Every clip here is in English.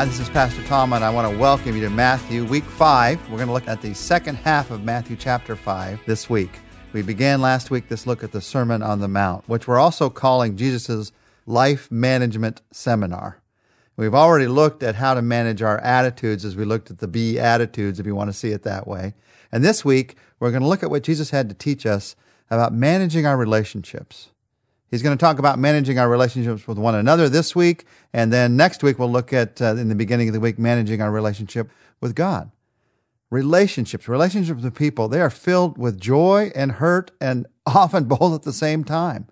Hi, this is Pastor Tom, and I want to welcome you to Matthew, week five. We're going to look at the second half of Matthew chapter five this week. We began last week this look at the Sermon on the Mount, which we're also calling Jesus' life management seminar. We've already looked at how to manage our attitudes as we looked at the B attitudes, if you want to see it that way. And this week, we're going to look at what Jesus had to teach us about managing our relationships. He's going to talk about managing our relationships with one another this week. And then next week, we'll look at, uh, in the beginning of the week, managing our relationship with God. Relationships, relationships with people, they are filled with joy and hurt and often both at the same time.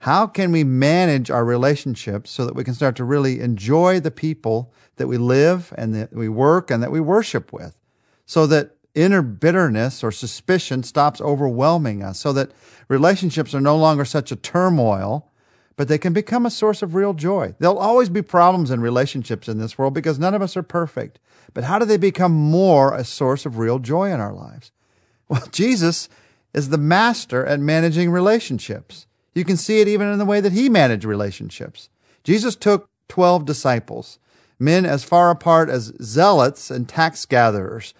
How can we manage our relationships so that we can start to really enjoy the people that we live and that we work and that we worship with? So that inner bitterness or suspicion stops overwhelming us so that relationships are no longer such a turmoil, but they can become a source of real joy. There'll always be problems in relationships in this world because none of us are perfect. But how do they become more a source of real joy in our lives? Well, Jesus is the master at managing relationships. You can see it even in the way that he managed relationships. Jesus took 12 disciples, men as far apart as zealots and tax gatherers,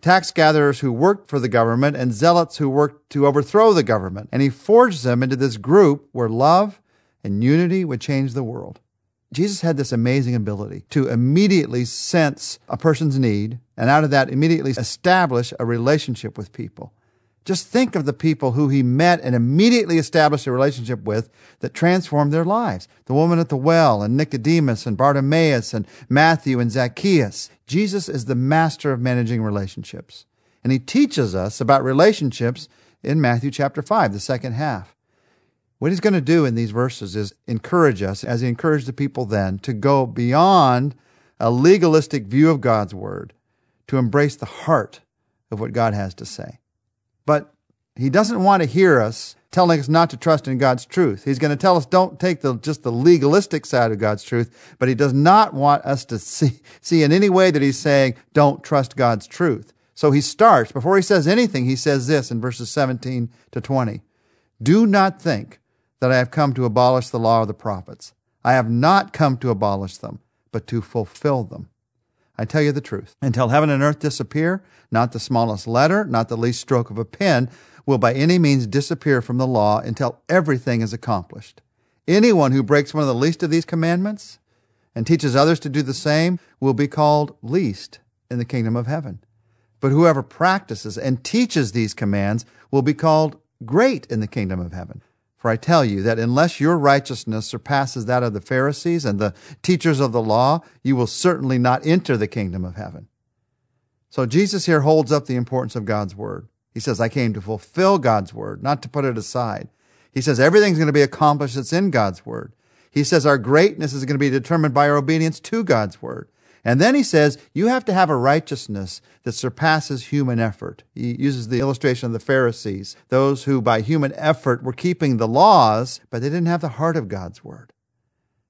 tax gatherers who worked for the government and zealots who worked to overthrow the government. And he forged them into this group where love and unity would change the world. Jesus had this amazing ability to immediately sense a person's need and out of that immediately establish a relationship with people. Just think of the people who he met and immediately established a relationship with that transformed their lives. The woman at the well, and Nicodemus, and Bartimaeus, and Matthew, and Zacchaeus. Jesus is the master of managing relationships. And he teaches us about relationships in Matthew chapter 5, the second half. What he's going to do in these verses is encourage us, as he encouraged the people then, to go beyond a legalistic view of God's word, to embrace the heart of what God has to say. But he doesn't want to hear us telling us not to trust in God's truth. He's going to tell us don't take the, just the legalistic side of God's truth, but he does not want us to see, see in any way that he's saying don't trust God's truth. So he starts, before he says anything, he says this in verses 17 to 20. Do not think that I have come to abolish the law of the prophets. I have not come to abolish them, but to fulfill them. I tell you the truth. Until heaven and earth disappear, not the smallest letter, not the least stroke of a pen will by any means disappear from the law until everything is accomplished. Anyone who breaks one of the least of these commandments and teaches others to do the same will be called least in the kingdom of heaven. But whoever practices and teaches these commands will be called great in the kingdom of heaven. For I tell you that unless your righteousness surpasses that of the Pharisees and the teachers of the law, you will certainly not enter the kingdom of heaven. So Jesus here holds up the importance of God's word. He says, I came to fulfill God's word, not to put it aside. He says everything's going to be accomplished that's in God's word. He says our greatness is going to be determined by our obedience to God's word. And then he says, you have to have a righteousness that surpasses human effort. He uses the illustration of the Pharisees, those who by human effort were keeping the laws, but they didn't have the heart of God's word.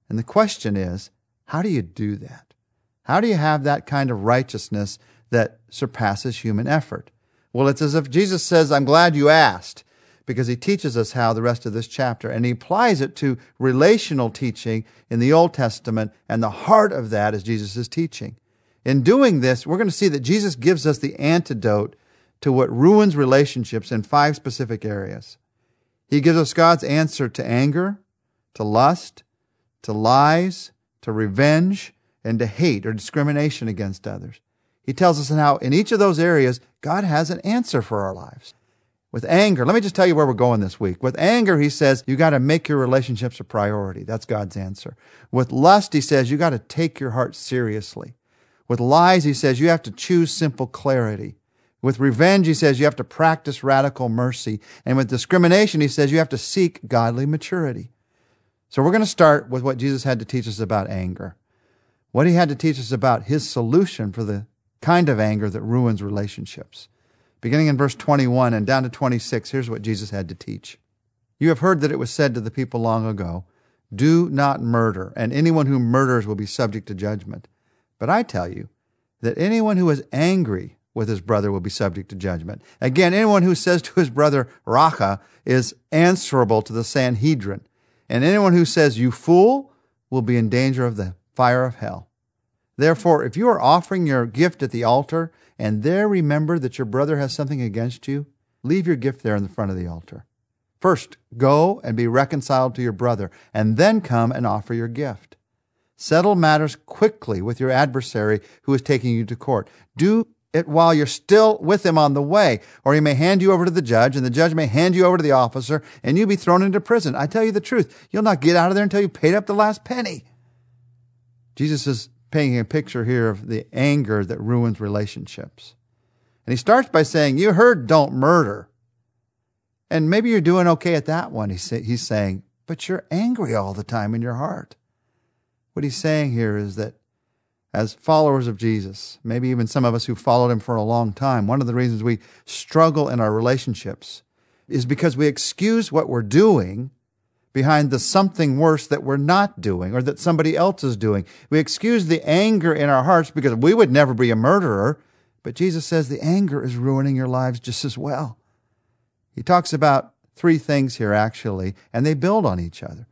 And the question is, how do you do that? How do you have that kind of righteousness that surpasses human effort? Well, it's as if Jesus says, I'm glad you asked because he teaches us how the rest of this chapter, and he applies it to relational teaching in the Old Testament, and the heart of that is Jesus' teaching. In doing this, we're going to see that Jesus gives us the antidote to what ruins relationships in five specific areas. He gives us God's answer to anger, to lust, to lies, to revenge, and to hate or discrimination against others. He tells us how in each of those areas, God has an answer for our lives. With anger, let me just tell you where we're going this week. With anger, he says, you got to make your relationships a priority. That's God's answer. With lust, he says, you got to take your heart seriously. With lies, he says, you have to choose simple clarity. With revenge, he says, you have to practice radical mercy. And with discrimination, he says, you have to seek godly maturity. So we're going to start with what Jesus had to teach us about anger. What he had to teach us about his solution for the kind of anger that ruins relationships. Beginning in verse 21 and down to 26, here's what Jesus had to teach. You have heard that it was said to the people long ago, Do not murder, and anyone who murders will be subject to judgment. But I tell you that anyone who is angry with his brother will be subject to judgment. Again, anyone who says to his brother, Raca, is answerable to the Sanhedrin. And anyone who says, You fool, will be in danger of the fire of hell. Therefore, if you are offering your gift at the altar and there remember that your brother has something against you, leave your gift there in the front of the altar. First, go and be reconciled to your brother, and then come and offer your gift. Settle matters quickly with your adversary who is taking you to court. Do it while you're still with him on the way, or he may hand you over to the judge, and the judge may hand you over to the officer, and you'll be thrown into prison. I tell you the truth, you'll not get out of there until you paid up the last penny. Jesus is painting a picture here of the anger that ruins relationships. And he starts by saying, You heard don't murder. And maybe you're doing okay at that one, he's saying, but you're angry all the time in your heart. What he's saying here is that as followers of Jesus, maybe even some of us who followed him for a long time, one of the reasons we struggle in our relationships is because we excuse what we're doing behind the something worse that we're not doing or that somebody else is doing. We excuse the anger in our hearts because we would never be a murderer, but Jesus says the anger is ruining your lives just as well. He talks about three things here, actually, and they build on each other.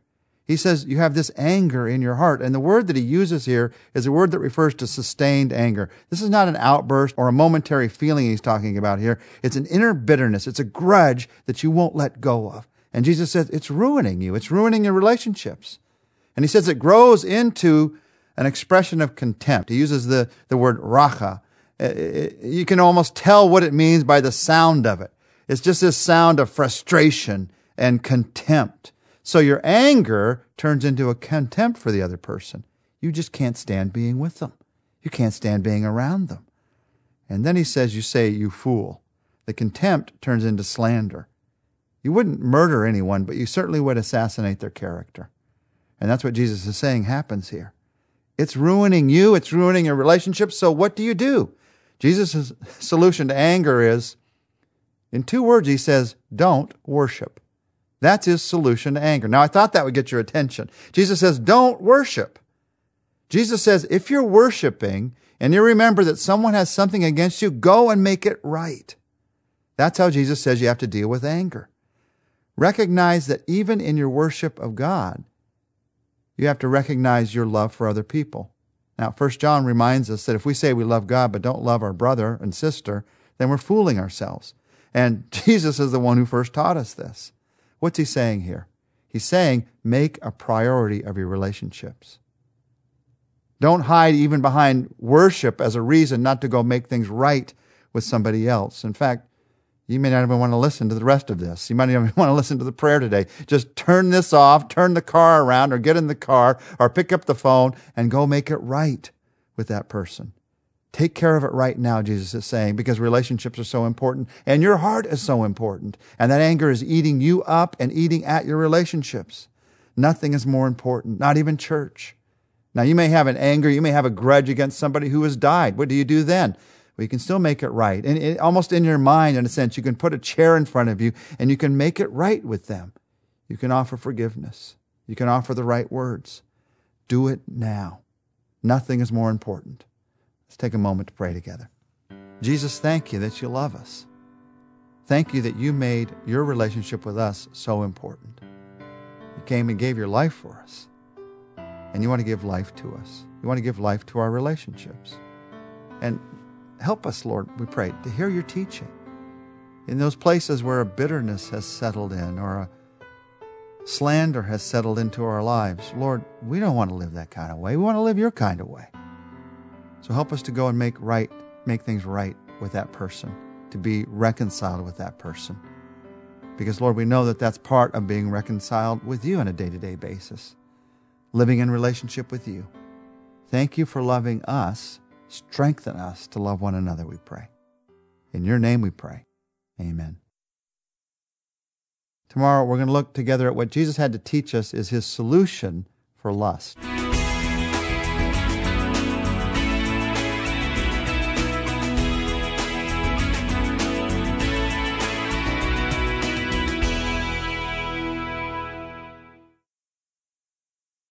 He says you have this anger in your heart. And the word that he uses here is a word that refers to sustained anger. This is not an outburst or a momentary feeling he's talking about here. It's an inner bitterness. It's a grudge that you won't let go of. And Jesus says it's ruining you. It's ruining your relationships. And he says it grows into an expression of contempt. He uses the, the word Raca. Uh, uh, uh, you can almost tell what it means by the sound of it. It's just this sound of frustration and contempt. So your anger turns into a contempt for the other person. You just can't stand being with them. You can't stand being around them. And then he says, You say, you fool. The contempt turns into slander. You wouldn't murder anyone, but you certainly would assassinate their character. And that's what Jesus is saying happens here. It's ruining you, it's ruining your relationship. So what do you do? Jesus' solution to anger is in two words, he says, don't worship. That's his solution to anger. Now, I thought that would get your attention. Jesus says, don't worship. Jesus says, if you're worshiping and you remember that someone has something against you, go and make it right. That's how Jesus says you have to deal with anger. Recognize that even in your worship of God, you have to recognize your love for other people. Now, 1 John reminds us that if we say we love God but don't love our brother and sister, then we're fooling ourselves. And Jesus is the one who first taught us this. What's he saying here? He's saying make a priority of your relationships. Don't hide even behind worship as a reason not to go make things right with somebody else. In fact, you may not even want to listen to the rest of this. You might even want to listen to the prayer today. Just turn this off, turn the car around, or get in the car, or pick up the phone and go make it right with that person. Take care of it right now, Jesus is saying, because relationships are so important and your heart is so important. And that anger is eating you up and eating at your relationships. Nothing is more important, not even church. Now, you may have an anger, you may have a grudge against somebody who has died. What do you do then? Well, you can still make it right. And it, almost in your mind, in a sense, you can put a chair in front of you and you can make it right with them. You can offer forgiveness. You can offer the right words. Do it now. Nothing is more important. Let's take a moment to pray together. Jesus, thank you that you love us. Thank you that you made your relationship with us so important. You came and gave your life for us. And you want to give life to us. You want to give life to our relationships. And help us, Lord, we pray, to hear your teaching. In those places where a bitterness has settled in or a slander has settled into our lives, Lord, we don't want to live that kind of way. We want to live your kind of way. So help us to go and make right, make things right with that person, to be reconciled with that person. Because, Lord, we know that that's part of being reconciled with you on a day to day basis, living in relationship with you. Thank you for loving us. Strengthen us to love one another, we pray. In your name we pray. Amen. Tomorrow we're going to look together at what Jesus had to teach us is his solution for lust.